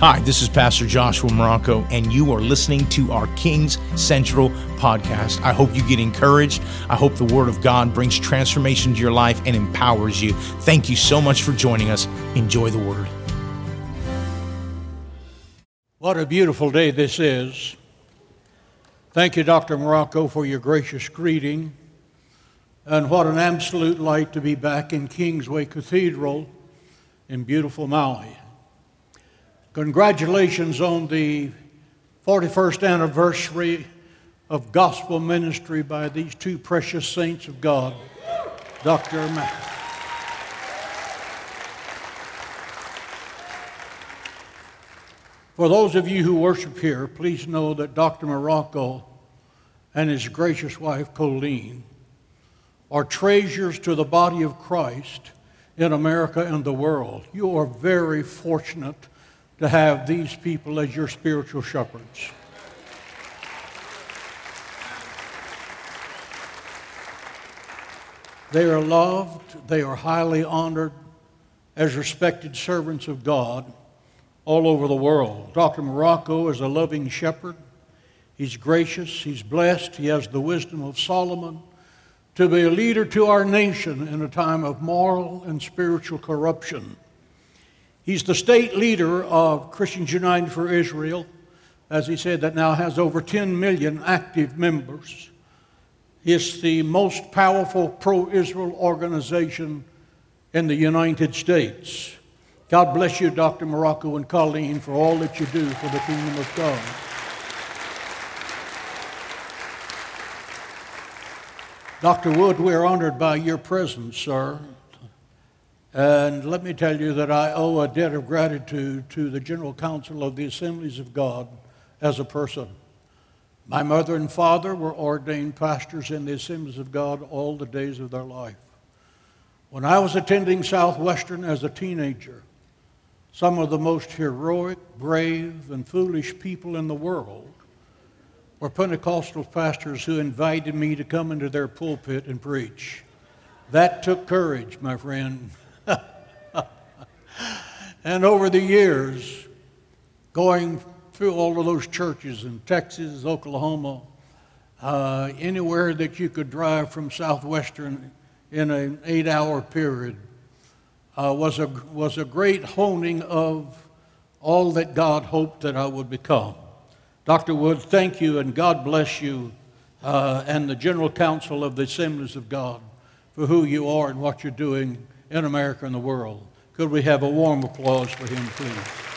Hi, this is Pastor Joshua Marocco, and you are listening to our Kings Central podcast. I hope you get encouraged. I hope the Word of God brings transformation to your life and empowers you. Thank you so much for joining us. Enjoy the Word. What a beautiful day this is. Thank you, Dr. Marocco, for your gracious greeting. And what an absolute light to be back in Kingsway Cathedral in beautiful Maui. Congratulations on the 41st anniversary of gospel ministry by these two precious saints of God, Dr. Matt. For those of you who worship here, please know that Dr. Marocco and his gracious wife, Colleen, are treasures to the body of Christ in America and the world. You are very fortunate to have these people as your spiritual shepherds. They are loved, they are highly honored as respected servants of God all over the world. Dr. Marocco is a loving shepherd. He's gracious, he's blessed, he has the wisdom of Solomon to be a leader to our nation in a time of moral and spiritual corruption. He's the state leader of Christians United for Israel, as he said, that now has over 10 million active members. It's the most powerful pro Israel organization in the United States. God bless you, Dr. Marocco and Colleen, for all that you do for the kingdom of God. Dr. Wood, we're honored by your presence, sir. And let me tell you that I owe a debt of gratitude to the General Council of the Assemblies of God as a person. My mother and father were ordained pastors in the Assemblies of God all the days of their life. When I was attending Southwestern as a teenager, some of the most heroic, brave, and foolish people in the world were Pentecostal pastors who invited me to come into their pulpit and preach. That took courage, my friend. and over the years, going through all of those churches in Texas, Oklahoma, uh, anywhere that you could drive from Southwestern in an eight hour period, uh, was, a, was a great honing of all that God hoped that I would become. Dr. Wood, thank you and God bless you uh, and the General Council of the Assemblies of God for who you are and what you're doing in America and the world. Could we have a warm applause for him, please?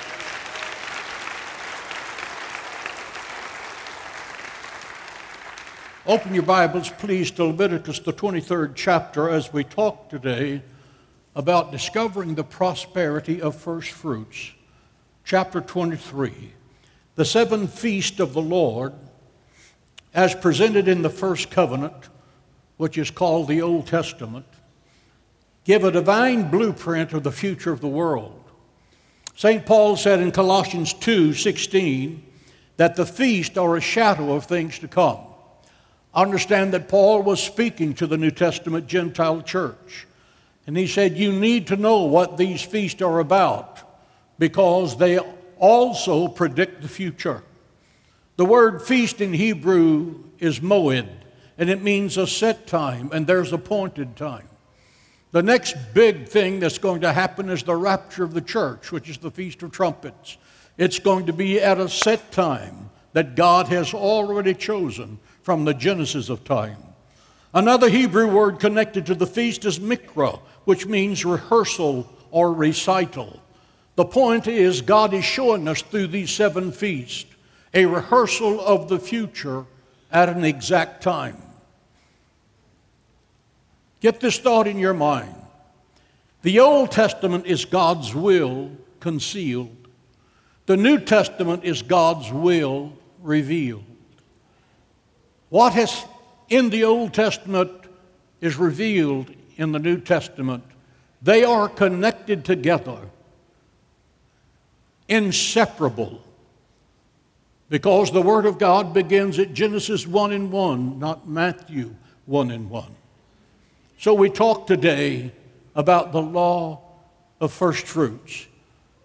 Open your Bibles, please, to Leviticus, the 23rd chapter, as we talk today about discovering the prosperity of first fruits. Chapter 23 the seven feasts of the Lord, as presented in the first covenant, which is called the Old Testament, give a divine blueprint of the future of the world. St. Paul said in Colossians 2 16 that the feast are a shadow of things to come. Understand that Paul was speaking to the New Testament Gentile church. And he said, You need to know what these feasts are about because they also predict the future. The word feast in Hebrew is moed, and it means a set time, and there's appointed time. The next big thing that's going to happen is the rapture of the church, which is the Feast of Trumpets. It's going to be at a set time that God has already chosen from the genesis of time. Another Hebrew word connected to the feast is mikra, which means rehearsal or recital. The point is, God is showing us through these seven feasts a rehearsal of the future at an exact time. Get this thought in your mind. The Old Testament is God's will concealed, the New Testament is God's will revealed. What has in the Old Testament is revealed in the New Testament. They are connected together inseparable. Because the Word of God begins at Genesis 1 and 1, not Matthew 1 and 1. So we talk today about the law of first fruits.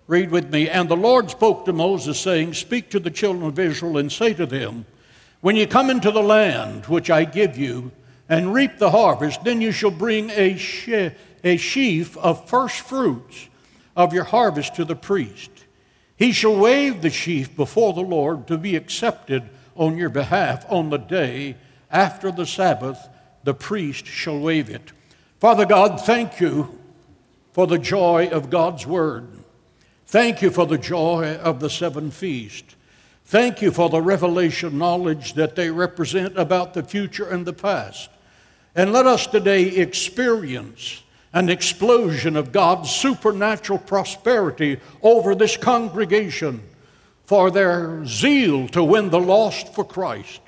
Read with me. And the Lord spoke to Moses, saying, Speak to the children of Israel and say to them, When you come into the land which I give you, and reap the harvest, then you shall bring a, she- a sheaf of first fruits of your harvest to the priest. He shall wave the sheaf before the Lord to be accepted on your behalf on the day after the Sabbath. The priest shall wave it. Father God, thank you for the joy of God's word. Thank you for the joy of the seven feasts. Thank you for the revelation knowledge that they represent about the future and the past. And let us today experience an explosion of God's supernatural prosperity over this congregation for their zeal to win the lost for Christ.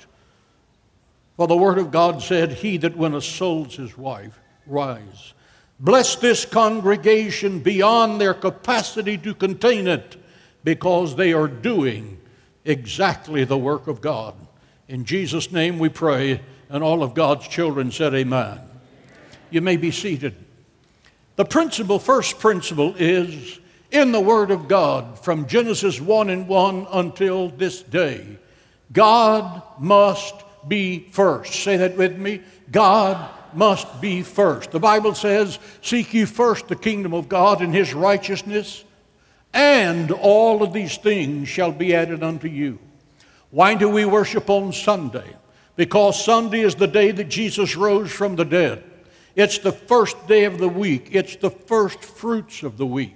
For the Word of God said, He that winneth souls his wife, rise. Bless this congregation beyond their capacity to contain it because they are doing exactly the work of God. In Jesus' name we pray. And all of God's children said, Amen. You may be seated. The principle, first principle, is in the Word of God from Genesis 1 and 1 until this day. God must be first. Say that with me. God must be first. The Bible says, Seek ye first the kingdom of God and his righteousness, and all of these things shall be added unto you. Why do we worship on Sunday? because Sunday is the day that Jesus rose from the dead. It's the first day of the week, it's the first fruits of the week.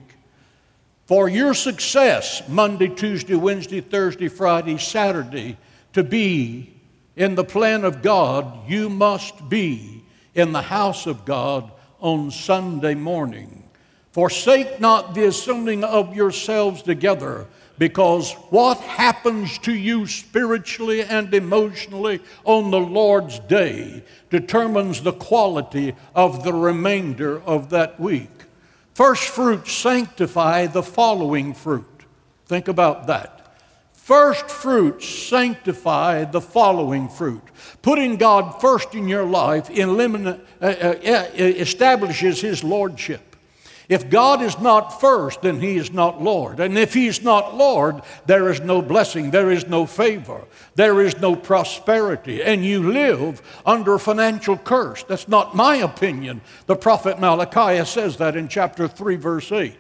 For your success, Monday, Tuesday, Wednesday, Thursday, Friday, Saturday, to be in the plan of God, you must be in the house of God on Sunday morning. Forsake not the assembling of yourselves together because what happens to you spiritually and emotionally on the Lord's day determines the quality of the remainder of that week. First fruits sanctify the following fruit. Think about that. First fruits sanctify the following fruit. Putting God first in your life uh, uh, establishes His lordship. If God is not first, then He is not Lord. And if He's not Lord, there is no blessing, there is no favor, there is no prosperity, and you live under financial curse. That's not my opinion. The prophet Malachi says that in chapter 3, verse 8.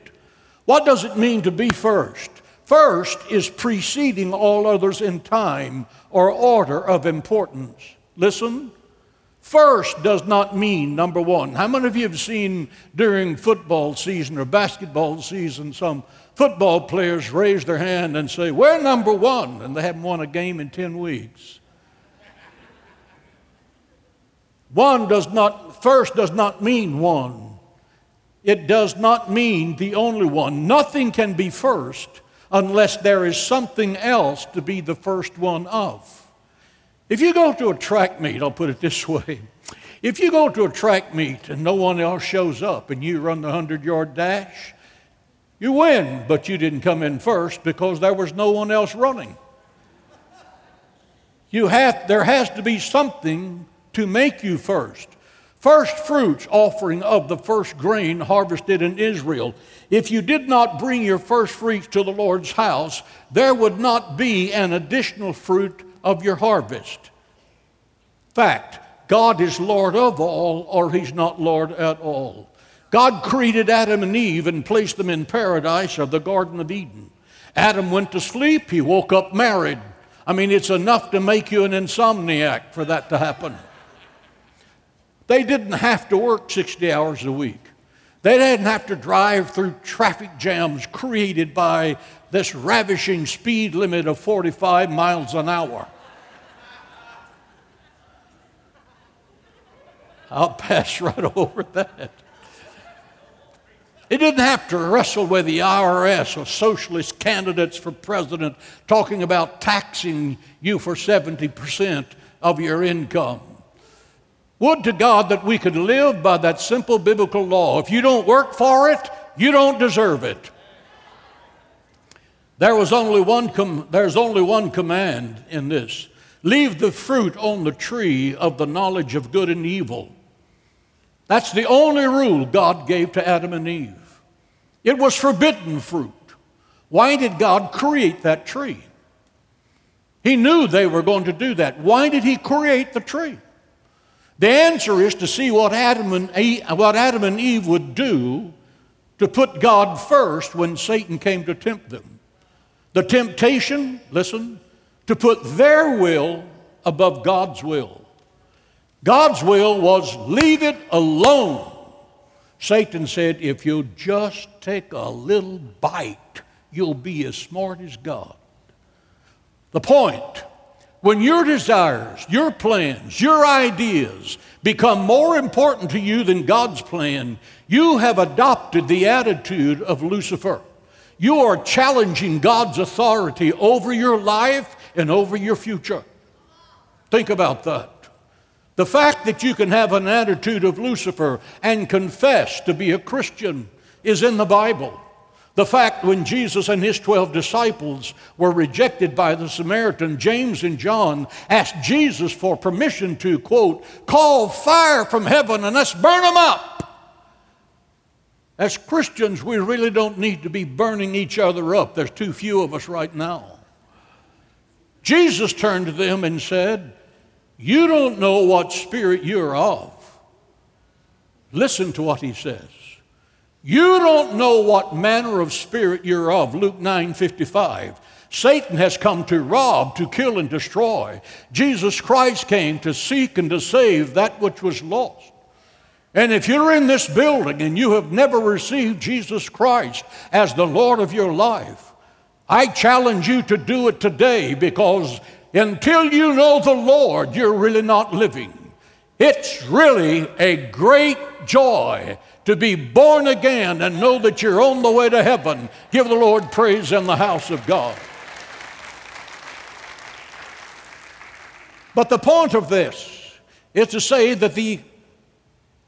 What does it mean to be first? First is preceding all others in time or order of importance. Listen, First does not mean number one. How many of you have seen during football season or basketball season some football players raise their hand and say, We're number one, and they haven't won a game in 10 weeks? One does not, first does not mean one. It does not mean the only one. Nothing can be first unless there is something else to be the first one of. If you go to a track meet, I'll put it this way. If you go to a track meet and no one else shows up and you run the 100 yard dash, you win, but you didn't come in first because there was no one else running. You have, there has to be something to make you first. First fruits offering of the first grain harvested in Israel. If you did not bring your first fruits to the Lord's house, there would not be an additional fruit of your harvest. Fact, God is Lord of all, or He's not Lord at all. God created Adam and Eve and placed them in paradise or the Garden of Eden. Adam went to sleep, he woke up married. I mean, it's enough to make you an insomniac for that to happen. They didn't have to work 60 hours a week. They didn't have to drive through traffic jams created by this ravishing speed limit of 45 miles an hour. I'll pass right over that. It didn't have to wrestle with the IRS or socialist candidates for president talking about taxing you for 70% of your income. Would to God that we could live by that simple biblical law. If you don't work for it, you don't deserve it. There was only one com- there's only one command in this. Leave the fruit on the tree of the knowledge of good and evil. That's the only rule God gave to Adam and Eve. It was forbidden fruit. Why did God create that tree? He knew they were going to do that. Why did He create the tree? The answer is to see what Adam and Eve, what Adam and Eve would do to put God first when Satan came to tempt them. The temptation, listen, to put their will above God's will. God's will was leave it alone. Satan said, if you'll just take a little bite, you'll be as smart as God. The point when your desires, your plans, your ideas become more important to you than God's plan, you have adopted the attitude of Lucifer. You are challenging God's authority over your life and over your future. Think about that. The fact that you can have an attitude of Lucifer and confess to be a Christian is in the Bible. The fact when Jesus and his 12 disciples were rejected by the Samaritan, James and John asked Jesus for permission to, quote, call fire from heaven and let's burn them up. As Christians, we really don't need to be burning each other up. There's too few of us right now. Jesus turned to them and said, You don't know what spirit you're of. Listen to what he says. You don't know what manner of spirit you're of. Luke 9 55. Satan has come to rob, to kill, and destroy. Jesus Christ came to seek and to save that which was lost. And if you're in this building and you have never received Jesus Christ as the Lord of your life, I challenge you to do it today because until you know the Lord, you're really not living. It's really a great joy to be born again and know that you're on the way to heaven. Give the Lord praise in the house of God. But the point of this is to say that the,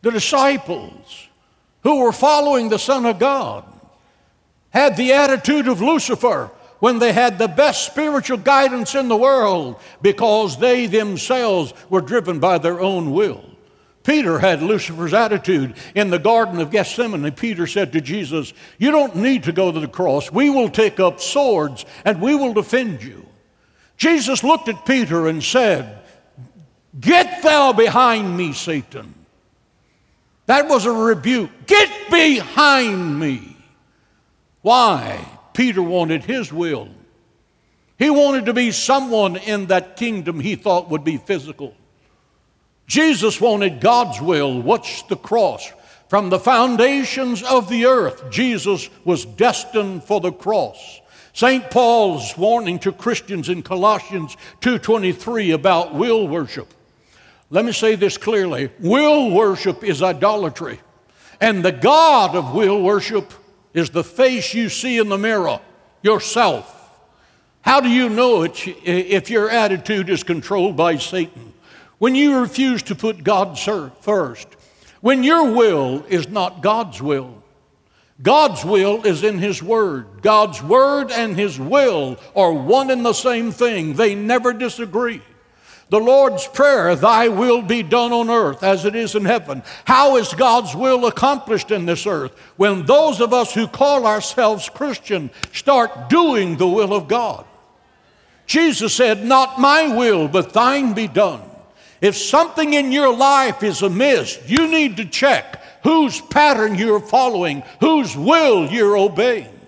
the disciples who were following the Son of God had the attitude of Lucifer when they had the best spiritual guidance in the world because they themselves were driven by their own will. Peter had Lucifer's attitude in the Garden of Gethsemane. Peter said to Jesus, You don't need to go to the cross. We will take up swords and we will defend you. Jesus looked at Peter and said, Get thou behind me, Satan. That was a rebuke. Get behind me. Why? Peter wanted his will. He wanted to be someone in that kingdom he thought would be physical. Jesus wanted God's will. What's the cross? From the foundations of the earth, Jesus was destined for the cross. St. Paul's warning to Christians in Colossians 2:23 about will worship. Let me say this clearly. Will worship is idolatry. And the God of will worship is the face you see in the mirror, yourself. How do you know it if your attitude is controlled by Satan? When you refuse to put God first, when your will is not God's will. God's will is in His Word. God's Word and His will are one and the same thing, they never disagree. The Lord's Prayer, Thy will be done on earth as it is in heaven. How is God's will accomplished in this earth? When those of us who call ourselves Christian start doing the will of God. Jesus said, Not my will, but thine be done. If something in your life is amiss, you need to check whose pattern you're following, whose will you're obeying.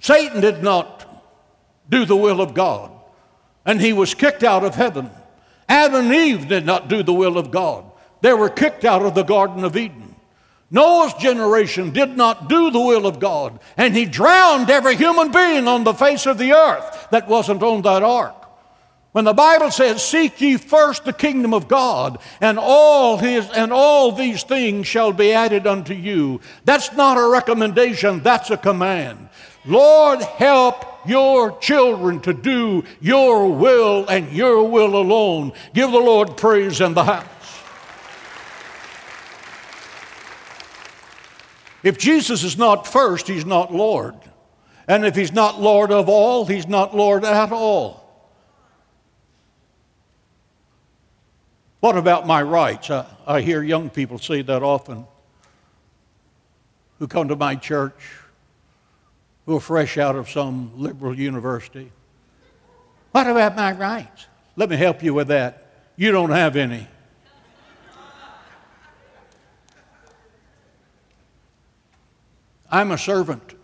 Satan did not do the will of God, and he was kicked out of heaven. Adam and Eve did not do the will of God, they were kicked out of the Garden of Eden. Noah's generation did not do the will of God, and he drowned every human being on the face of the earth that wasn't on that ark. When the Bible says, Seek ye first the kingdom of God, and all his and all these things shall be added unto you. That's not a recommendation, that's a command. Lord, help your children to do your will and your will alone. Give the Lord praise in the house. If Jesus is not first, he's not Lord. And if he's not Lord of all, he's not Lord at all. What about my rights? I, I hear young people say that often who come to my church. who are fresh out of some liberal university. What about my rights? Let me help you with that. You don't have any. I'm a servant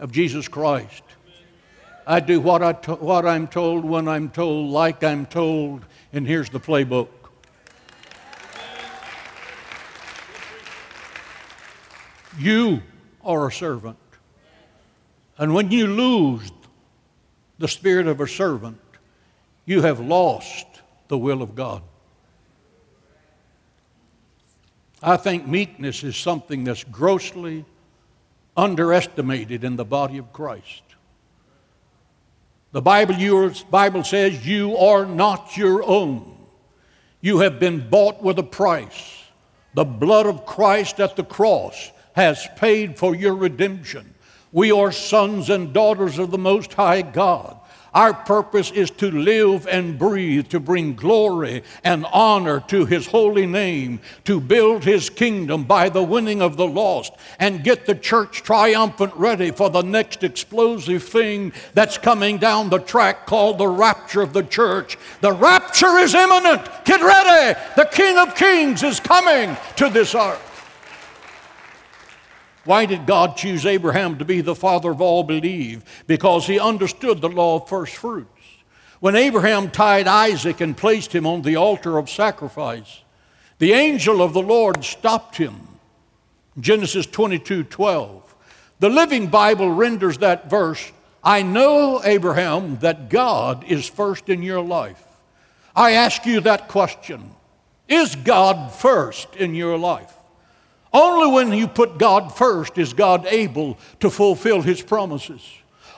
of Jesus Christ. I do what, I to- what I'm told when I'm told, like I'm told, and here's the playbook. You are a servant. And when you lose the spirit of a servant, you have lost the will of God. I think meekness is something that's grossly underestimated in the body of Christ. The Bible, yours, Bible says you are not your own. You have been bought with a price. The blood of Christ at the cross has paid for your redemption. We are sons and daughters of the Most High God. Our purpose is to live and breathe, to bring glory and honor to His holy name, to build His kingdom by the winning of the lost, and get the church triumphant ready for the next explosive thing that's coming down the track called the rapture of the church. The rapture is imminent. Get ready. The King of Kings is coming to this earth. Why did God choose Abraham to be the father of all believe? Because he understood the law of first fruits. When Abraham tied Isaac and placed him on the altar of sacrifice, the angel of the Lord stopped him. Genesis 22 12. The Living Bible renders that verse I know, Abraham, that God is first in your life. I ask you that question Is God first in your life? Only when you put God first is God able to fulfill His promises.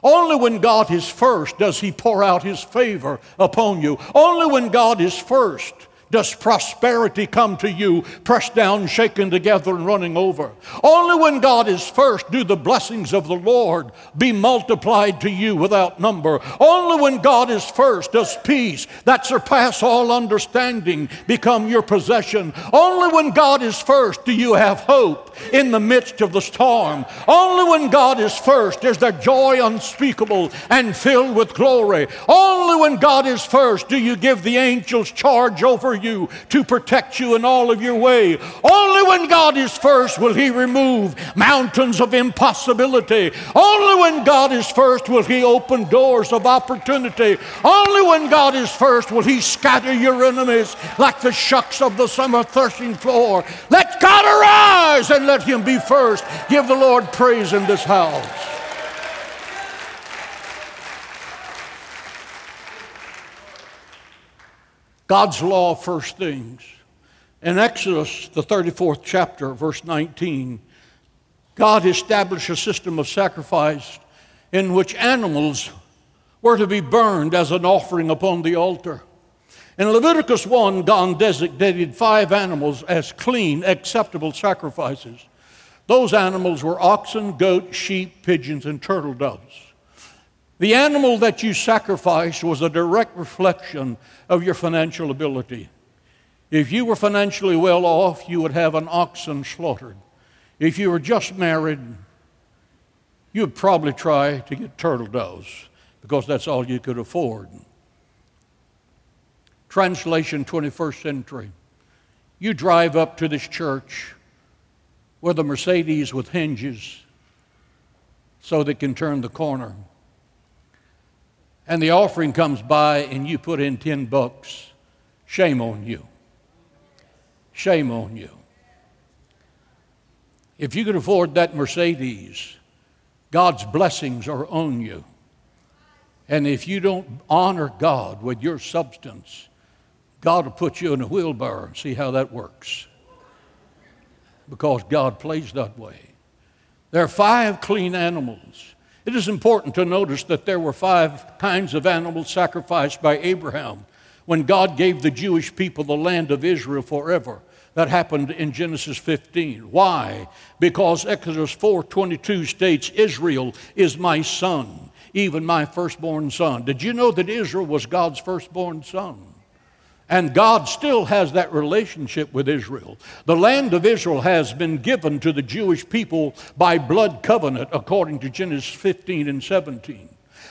Only when God is first does He pour out His favor upon you. Only when God is first does prosperity come to you, pressed down, shaken together, and running over. Only when God is first do the blessings of the Lord be multiplied to you without number. Only when God is first does peace that surpass all understanding become your possession. Only when God is first do you have hope in the midst of the storm. Only when God is first is there joy unspeakable and filled with glory. Only when God is first do you give the angels charge over you to protect you in all of your way. Only when God is first will He remove mountains of impossibility. Only when God is first will He open doors of opportunity. Only when God is first will He scatter your enemies like the shucks of the summer threshing floor. Let God arise and let Him be first. Give the Lord praise in this house. God's law first things. In Exodus, the 34th chapter, verse 19, God established a system of sacrifice in which animals were to be burned as an offering upon the altar. In Leviticus 1, God designated five animals as clean, acceptable sacrifices. Those animals were oxen, goats, sheep, pigeons, and turtle doves. The animal that you sacrificed was a direct reflection of your financial ability. If you were financially well off, you would have an oxen slaughtered. If you were just married, you would probably try to get turtle doves because that's all you could afford. Translation 21st century. You drive up to this church with a Mercedes with hinges so they can turn the corner. And the offering comes by and you put in 10 bucks. Shame on you. Shame on you. If you could afford that Mercedes, God's blessings are on you. And if you don't honor God with your substance, God will put you in a wheelbarrow and see how that works. Because God plays that way. There are five clean animals. It is important to notice that there were five kinds of animals sacrificed by Abraham when God gave the Jewish people the land of Israel forever. That happened in Genesis 15. Why? Because Exodus 4:22 states Israel is my son, even my firstborn son. Did you know that Israel was God's firstborn son? And God still has that relationship with Israel. The land of Israel has been given to the Jewish people by blood covenant, according to Genesis 15 and 17.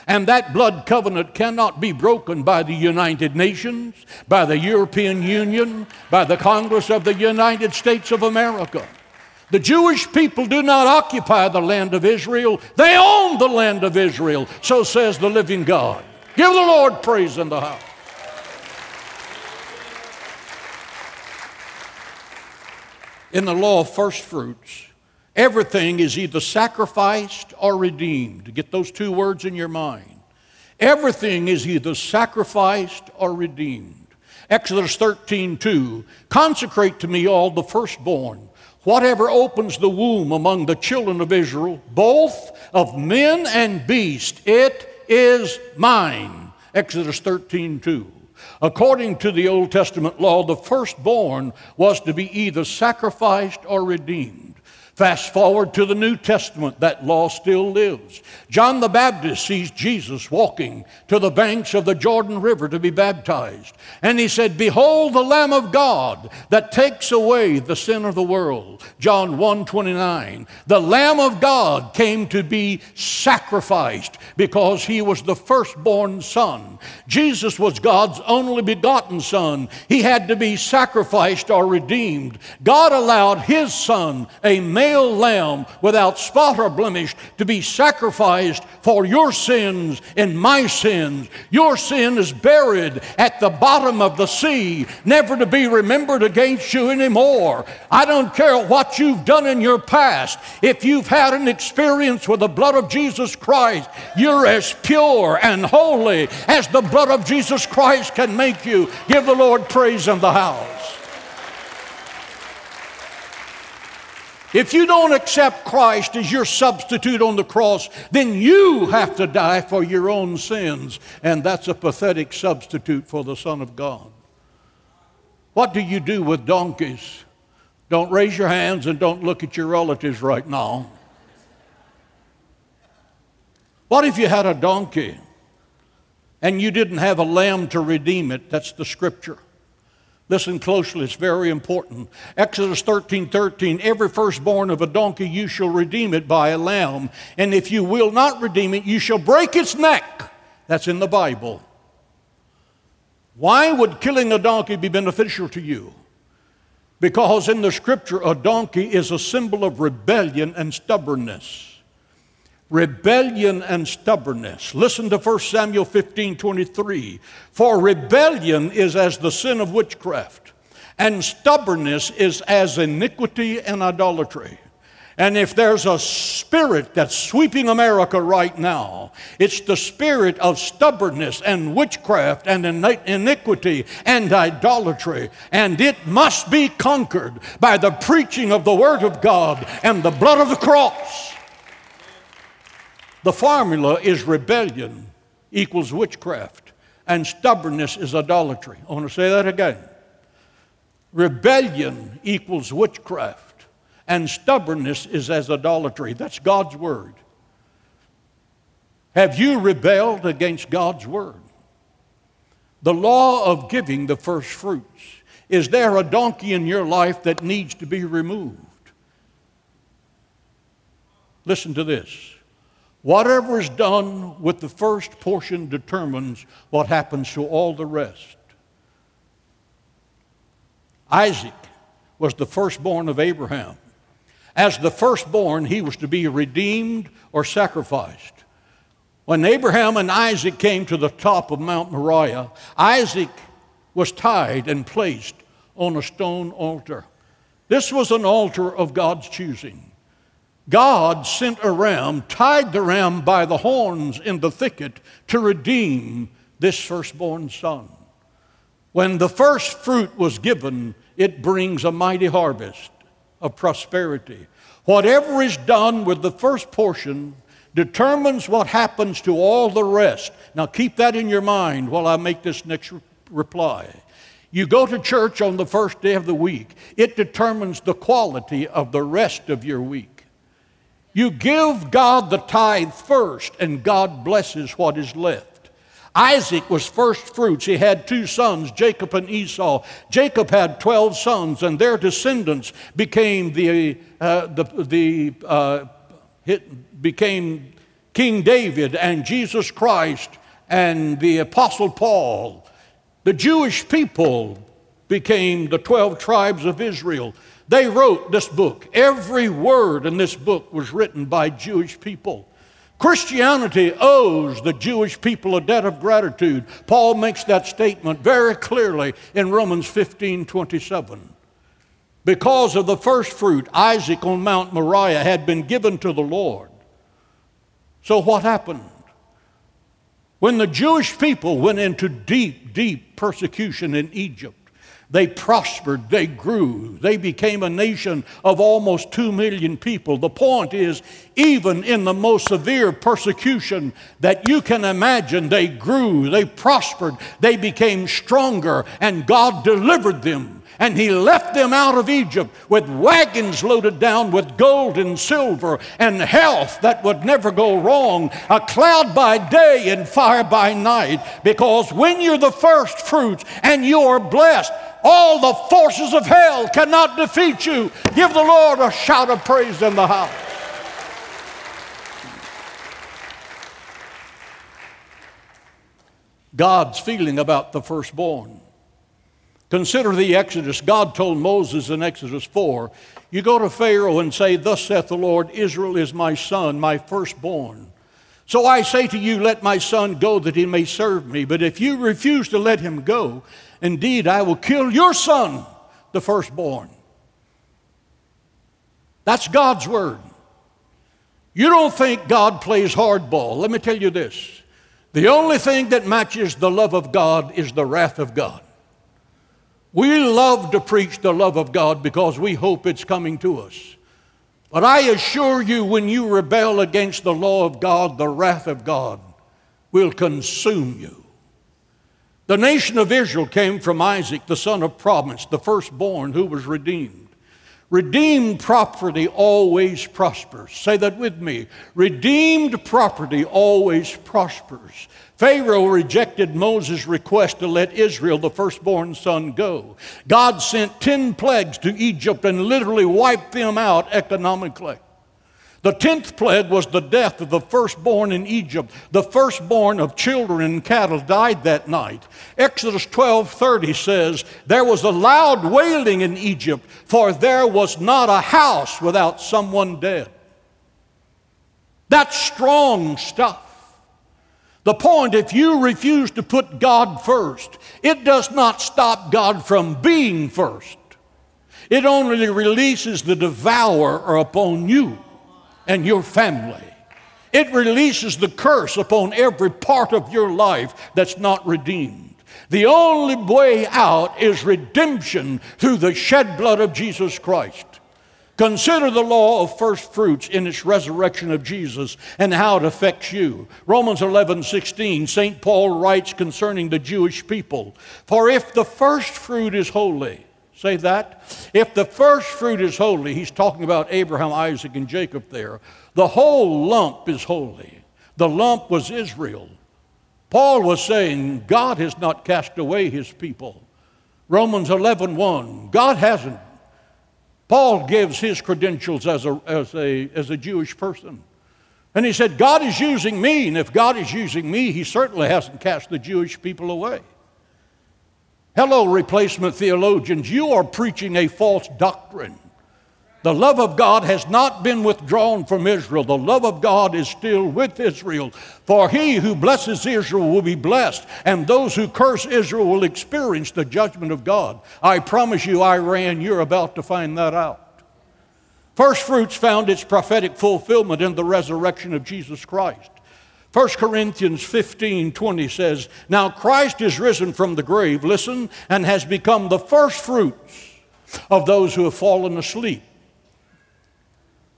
And that blood covenant cannot be broken by the United Nations, by the European Union, by the Congress of the United States of America. The Jewish people do not occupy the land of Israel, they own the land of Israel. So says the living God. Give the Lord praise in the house. In the law of first fruits, everything is either sacrificed or redeemed. Get those two words in your mind. Everything is either sacrificed or redeemed. Exodus 13, 2. Consecrate to me all the firstborn, whatever opens the womb among the children of Israel, both of men and beast, it is mine. Exodus 13, 2. According to the Old Testament law, the firstborn was to be either sacrificed or redeemed. Fast forward to the New Testament, that law still lives. John the Baptist sees Jesus walking to the banks of the Jordan River to be baptized. And he said, Behold the Lamb of God that takes away the sin of the world. John 1 29. The Lamb of God came to be sacrificed because he was the firstborn son. Jesus was God's only begotten son. He had to be sacrificed or redeemed. God allowed his son, a male male lamb without spot or blemish to be sacrificed for your sins and my sins. Your sin is buried at the bottom of the sea, never to be remembered against you anymore. I don't care what you've done in your past. If you've had an experience with the blood of Jesus Christ, you're as pure and holy as the blood of Jesus Christ can make you. Give the Lord praise in the house. If you don't accept Christ as your substitute on the cross, then you have to die for your own sins. And that's a pathetic substitute for the Son of God. What do you do with donkeys? Don't raise your hands and don't look at your relatives right now. What if you had a donkey and you didn't have a lamb to redeem it? That's the scripture. Listen closely, it's very important. Exodus 13 13, every firstborn of a donkey you shall redeem it by a lamb, and if you will not redeem it, you shall break its neck. That's in the Bible. Why would killing a donkey be beneficial to you? Because in the scripture, a donkey is a symbol of rebellion and stubbornness rebellion and stubbornness. Listen to 1 Samuel 15 23. For rebellion is as the sin of witchcraft, and stubbornness is as iniquity and idolatry. And if there's a spirit that's sweeping America right now, it's the spirit of stubbornness and witchcraft and iniquity and idolatry. And it must be conquered by the preaching of the Word of God and the blood of the cross. The formula is rebellion equals witchcraft, and stubbornness is idolatry. I want to say that again. Rebellion equals witchcraft, and stubbornness is as idolatry. That's God's word. Have you rebelled against God's word? The law of giving the first fruits. Is there a donkey in your life that needs to be removed? Listen to this. Whatever is done with the first portion determines what happens to all the rest. Isaac was the firstborn of Abraham. As the firstborn, he was to be redeemed or sacrificed. When Abraham and Isaac came to the top of Mount Moriah, Isaac was tied and placed on a stone altar. This was an altar of God's choosing. God sent a ram, tied the ram by the horns in the thicket to redeem this firstborn son. When the first fruit was given, it brings a mighty harvest of prosperity. Whatever is done with the first portion determines what happens to all the rest. Now, keep that in your mind while I make this next re- reply. You go to church on the first day of the week, it determines the quality of the rest of your week. You give God the tithe first, and God blesses what is left. Isaac was first fruits. He had two sons, Jacob and Esau. Jacob had 12 sons, and their descendants became the, uh, the, the uh, became King David and Jesus Christ and the Apostle Paul. The Jewish people became the 12 tribes of Israel. They wrote this book. Every word in this book was written by Jewish people. Christianity owes the Jewish people a debt of gratitude. Paul makes that statement very clearly in Romans 15 27. Because of the first fruit, Isaac on Mount Moriah had been given to the Lord. So, what happened? When the Jewish people went into deep, deep persecution in Egypt, they prospered, they grew, they became a nation of almost two million people. The point is, even in the most severe persecution that you can imagine, they grew, they prospered, they became stronger, and God delivered them and he left them out of Egypt with wagons loaded down with gold and silver and health that would never go wrong, a cloud by day and fire by night. Because when you're the first fruits and you're blessed, all the forces of hell cannot defeat you. Give the Lord a shout of praise in the house. God's feeling about the firstborn. Consider the Exodus. God told Moses in Exodus 4 You go to Pharaoh and say, Thus saith the Lord, Israel is my son, my firstborn. So I say to you, Let my son go that he may serve me. But if you refuse to let him go, indeed I will kill your son, the firstborn. That's God's word. You don't think God plays hardball. Let me tell you this the only thing that matches the love of God is the wrath of God. We love to preach the love of God because we hope it's coming to us. But I assure you, when you rebel against the law of God, the wrath of God will consume you. The nation of Israel came from Isaac, the son of promise, the firstborn who was redeemed. Redeemed property always prospers. Say that with me. Redeemed property always prospers. Pharaoh rejected Moses' request to let Israel, the firstborn son, go. God sent 10 plagues to Egypt and literally wiped them out economically. The tenth plague was the death of the firstborn in Egypt. The firstborn of children and cattle died that night. Exodus 12:30 says, "There was a loud wailing in Egypt, for there was not a house without someone dead." That's strong stuff. The point if you refuse to put God first, it does not stop God from being first. It only releases the devourer upon you and your family. It releases the curse upon every part of your life that's not redeemed. The only way out is redemption through the shed blood of Jesus Christ. Consider the law of first fruits in its resurrection of Jesus and how it affects you. Romans 11, 16, St. Paul writes concerning the Jewish people For if the first fruit is holy, say that, if the first fruit is holy, he's talking about Abraham, Isaac, and Jacob there, the whole lump is holy. The lump was Israel. Paul was saying, God has not cast away his people. Romans 11, 1, God hasn't Paul gives his credentials as a, as, a, as a Jewish person. And he said, God is using me, and if God is using me, he certainly hasn't cast the Jewish people away. Hello, replacement theologians, you are preaching a false doctrine. The love of God has not been withdrawn from Israel. The love of God is still with Israel. For he who blesses Israel will be blessed, and those who curse Israel will experience the judgment of God. I promise you, Iran, you're about to find that out. First fruits found its prophetic fulfillment in the resurrection of Jesus Christ. 1 Corinthians 15 20 says, Now Christ is risen from the grave, listen, and has become the first fruits of those who have fallen asleep.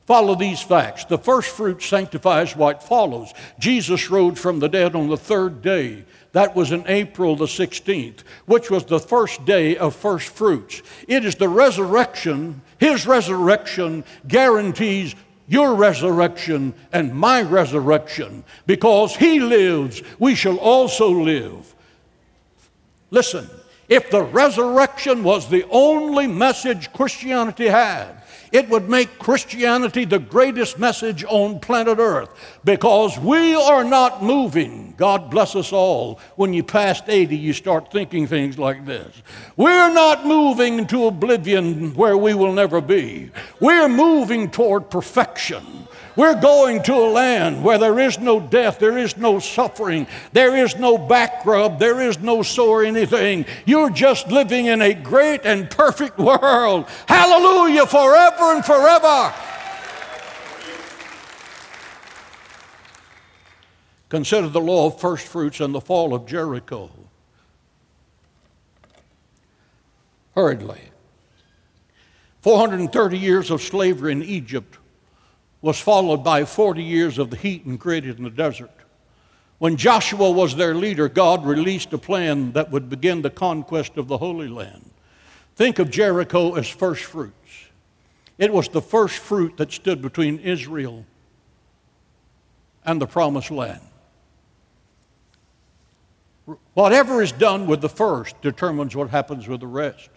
Follow these facts. The first fruit sanctifies what follows. Jesus rose from the dead on the third day. That was in April the 16th, which was the first day of first fruits. It is the resurrection, his resurrection guarantees your resurrection and my resurrection. Because he lives, we shall also live. Listen, if the resurrection was the only message Christianity had, it would make Christianity the greatest message on planet Earth because we are not moving. God bless us all. When you pass 80, you start thinking things like this. We're not moving into oblivion where we will never be. We're moving toward perfection. We're going to a land where there is no death, there is no suffering, there is no back rub, there is no sore anything. You're just living in a great and perfect world. Hallelujah, forever and forever. Consider the law of first fruits and the fall of Jericho. Hurriedly. 430 years of slavery in Egypt was followed by 40 years of the heat and grit in the desert. When Joshua was their leader, God released a plan that would begin the conquest of the Holy Land. Think of Jericho as first fruits. It was the first fruit that stood between Israel and the promised land. Whatever is done with the first determines what happens with the rest.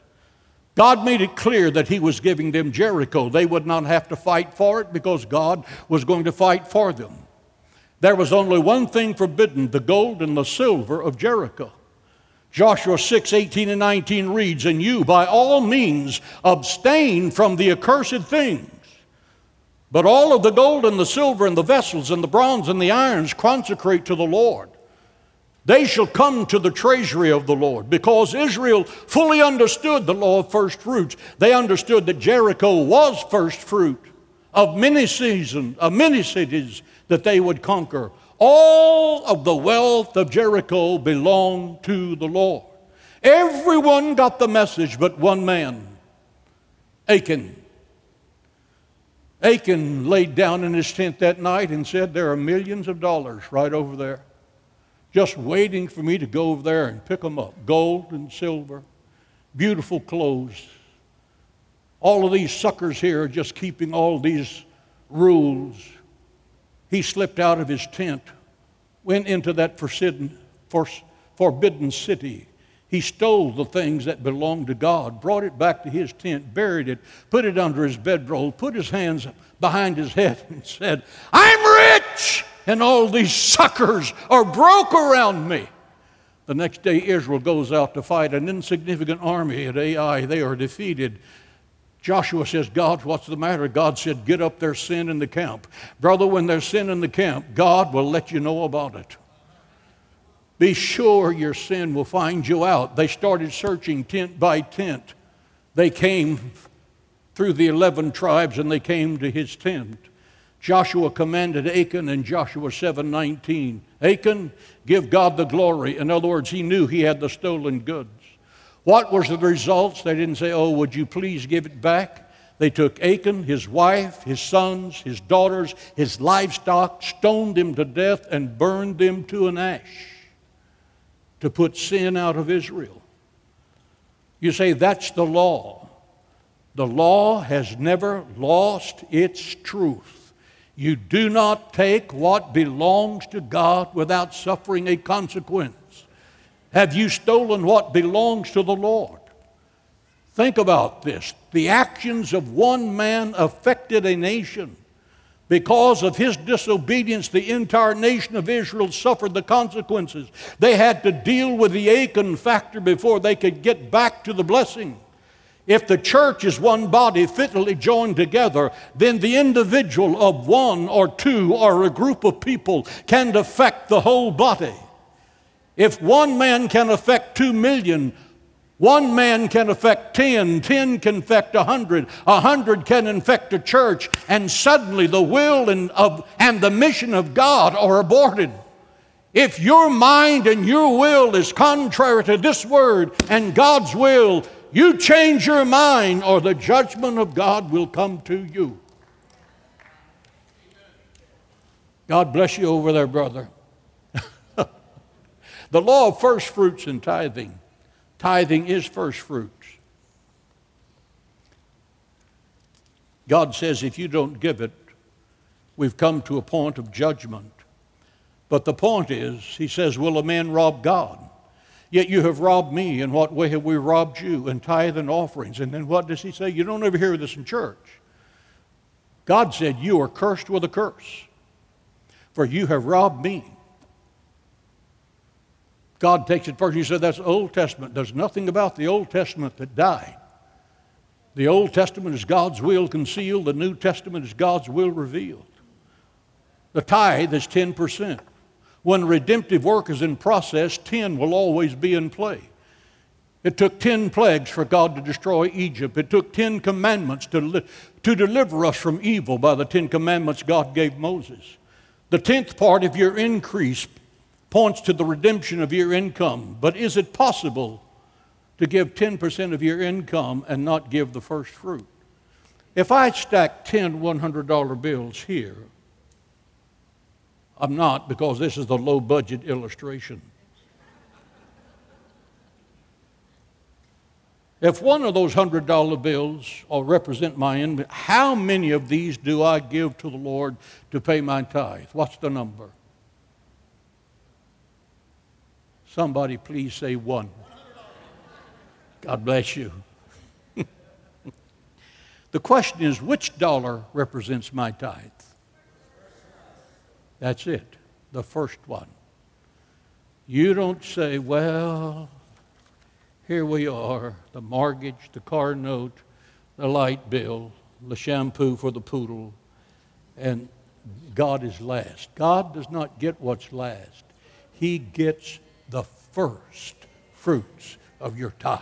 God made it clear that He was giving them Jericho. They would not have to fight for it because God was going to fight for them. There was only one thing forbidden the gold and the silver of Jericho. Joshua 6, 18 and 19 reads, And you by all means abstain from the accursed things. But all of the gold and the silver and the vessels and the bronze and the irons consecrate to the Lord. They shall come to the treasury of the Lord because Israel fully understood the law of first fruits. They understood that Jericho was first fruit of many seasons, of many cities that they would conquer. All of the wealth of Jericho belonged to the Lord. Everyone got the message but one man, Achan. Achan laid down in his tent that night and said, There are millions of dollars right over there just waiting for me to go over there and pick them up gold and silver, beautiful clothes. All of these suckers here are just keeping all these rules. He slipped out of his tent, went into that forbidden, forbidden city. He stole the things that belonged to God, brought it back to his tent, buried it, put it under his bedroll, put his hands behind his head, and said, I'm rich! And all these suckers are broke around me. The next day, Israel goes out to fight an insignificant army at Ai. They are defeated. Joshua says, God, what's the matter? God said, Get up there's sin in the camp. Brother, when there's sin in the camp, God will let you know about it. Be sure your sin will find you out. They started searching tent by tent. They came through the 11 tribes and they came to his tent. Joshua commanded Achan in Joshua 7:19. Achan, give God the glory. In other words, he knew he had the stolen goods. What was the results? They didn't say, "Oh, would you please give it back?" They took Achan, his wife, his sons, his daughters, his livestock, stoned him to death, and burned them to an ash to put sin out of Israel. You say that's the law. The law has never lost its truth. You do not take what belongs to God without suffering a consequence. Have you stolen what belongs to the Lord? Think about this. The actions of one man affected a nation. Because of his disobedience, the entire nation of Israel suffered the consequences. They had to deal with the Achan factor before they could get back to the blessing. If the church is one body fitly joined together, then the individual of one or two or a group of people can affect the whole body. If one man can affect two million, one man can affect 10, 10 can affect a 100, a 100 can infect a church, and suddenly the will and, of, and the mission of God are aborted. If your mind and your will is contrary to this word and God's will, you change your mind, or the judgment of God will come to you. God bless you over there, brother. the law of first fruits and tithing. Tithing is first fruits. God says if you don't give it, we've come to a point of judgment. But the point is, he says, Will a man rob God? Yet you have robbed me. In what way have we robbed you? In tithe and offerings. And then what does he say? You don't ever hear this in church. God said, You are cursed with a curse, for you have robbed me. God takes it first. He said, That's Old Testament. There's nothing about the Old Testament that died. The Old Testament is God's will concealed, the New Testament is God's will revealed. The tithe is 10%. When redemptive work is in process, 10 will always be in play. It took 10 plagues for God to destroy Egypt. It took 10 commandments to, li- to deliver us from evil by the 10 commandments God gave Moses. The 10th part of your increase points to the redemption of your income. But is it possible to give 10% of your income and not give the first fruit? If I stack 10 $100 bills here, I'm not because this is the low budget illustration. If one of those hundred dollar bills will represent my income, how many of these do I give to the Lord to pay my tithe? What's the number? Somebody please say one. God bless you. the question is which dollar represents my tithe? That's it, the first one. You don't say, well, here we are the mortgage, the car note, the light bill, the shampoo for the poodle, and God is last. God does not get what's last, He gets the first fruits of your tithe.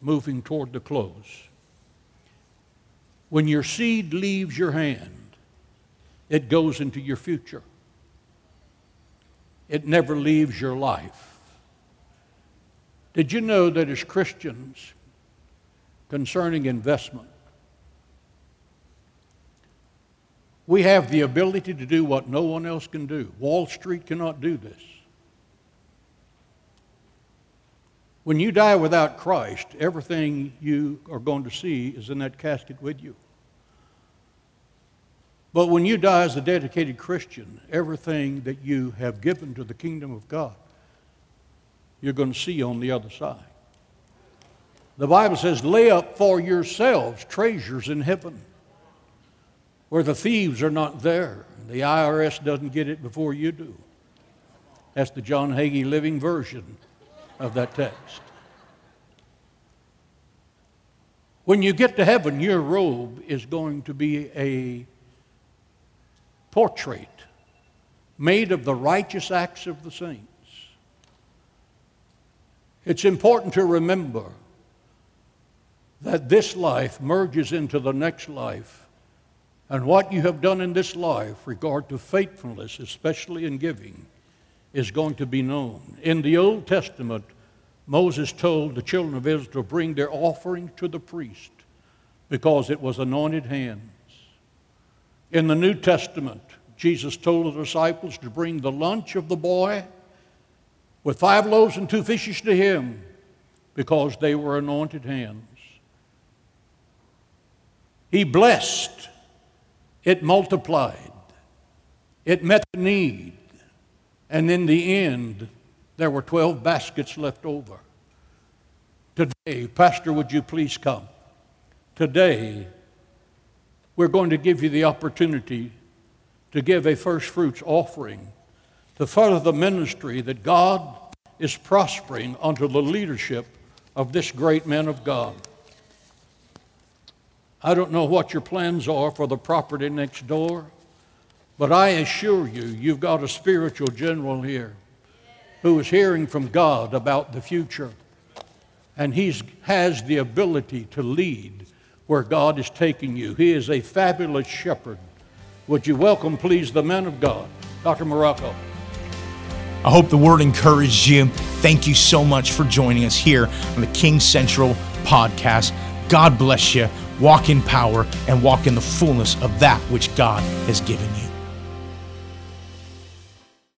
Moving toward the close. When your seed leaves your hand, it goes into your future. It never leaves your life. Did you know that as Christians, concerning investment, we have the ability to do what no one else can do? Wall Street cannot do this. When you die without Christ, everything you are going to see is in that casket with you. But when you die as a dedicated Christian, everything that you have given to the kingdom of God, you're going to see on the other side. The Bible says, lay up for yourselves treasures in heaven where the thieves are not there. The IRS doesn't get it before you do. That's the John Hagee living version of that text. When you get to heaven, your robe is going to be a portrait made of the righteous acts of the saints. It's important to remember that this life merges into the next life. And what you have done in this life, regard to faithfulness, especially in giving, is going to be known. In the Old Testament, Moses told the children of Israel to bring their offering to the priest because it was anointed hands. In the New Testament, Jesus told the disciples to bring the lunch of the boy with five loaves and two fishes to him because they were anointed hands. He blessed, it multiplied, it met the need, and in the end, there were 12 baskets left over. Today, Pastor, would you please come? Today, we're going to give you the opportunity to give a first fruits offering to further the ministry that God is prospering under the leadership of this great man of God. I don't know what your plans are for the property next door, but I assure you, you've got a spiritual general here who is hearing from God about the future. And he has the ability to lead where God is taking you. He is a fabulous shepherd. Would you welcome, please, the man of God, Dr. Marocco? I hope the word encouraged you. Thank you so much for joining us here on the King Central podcast. God bless you. Walk in power and walk in the fullness of that which God has given you.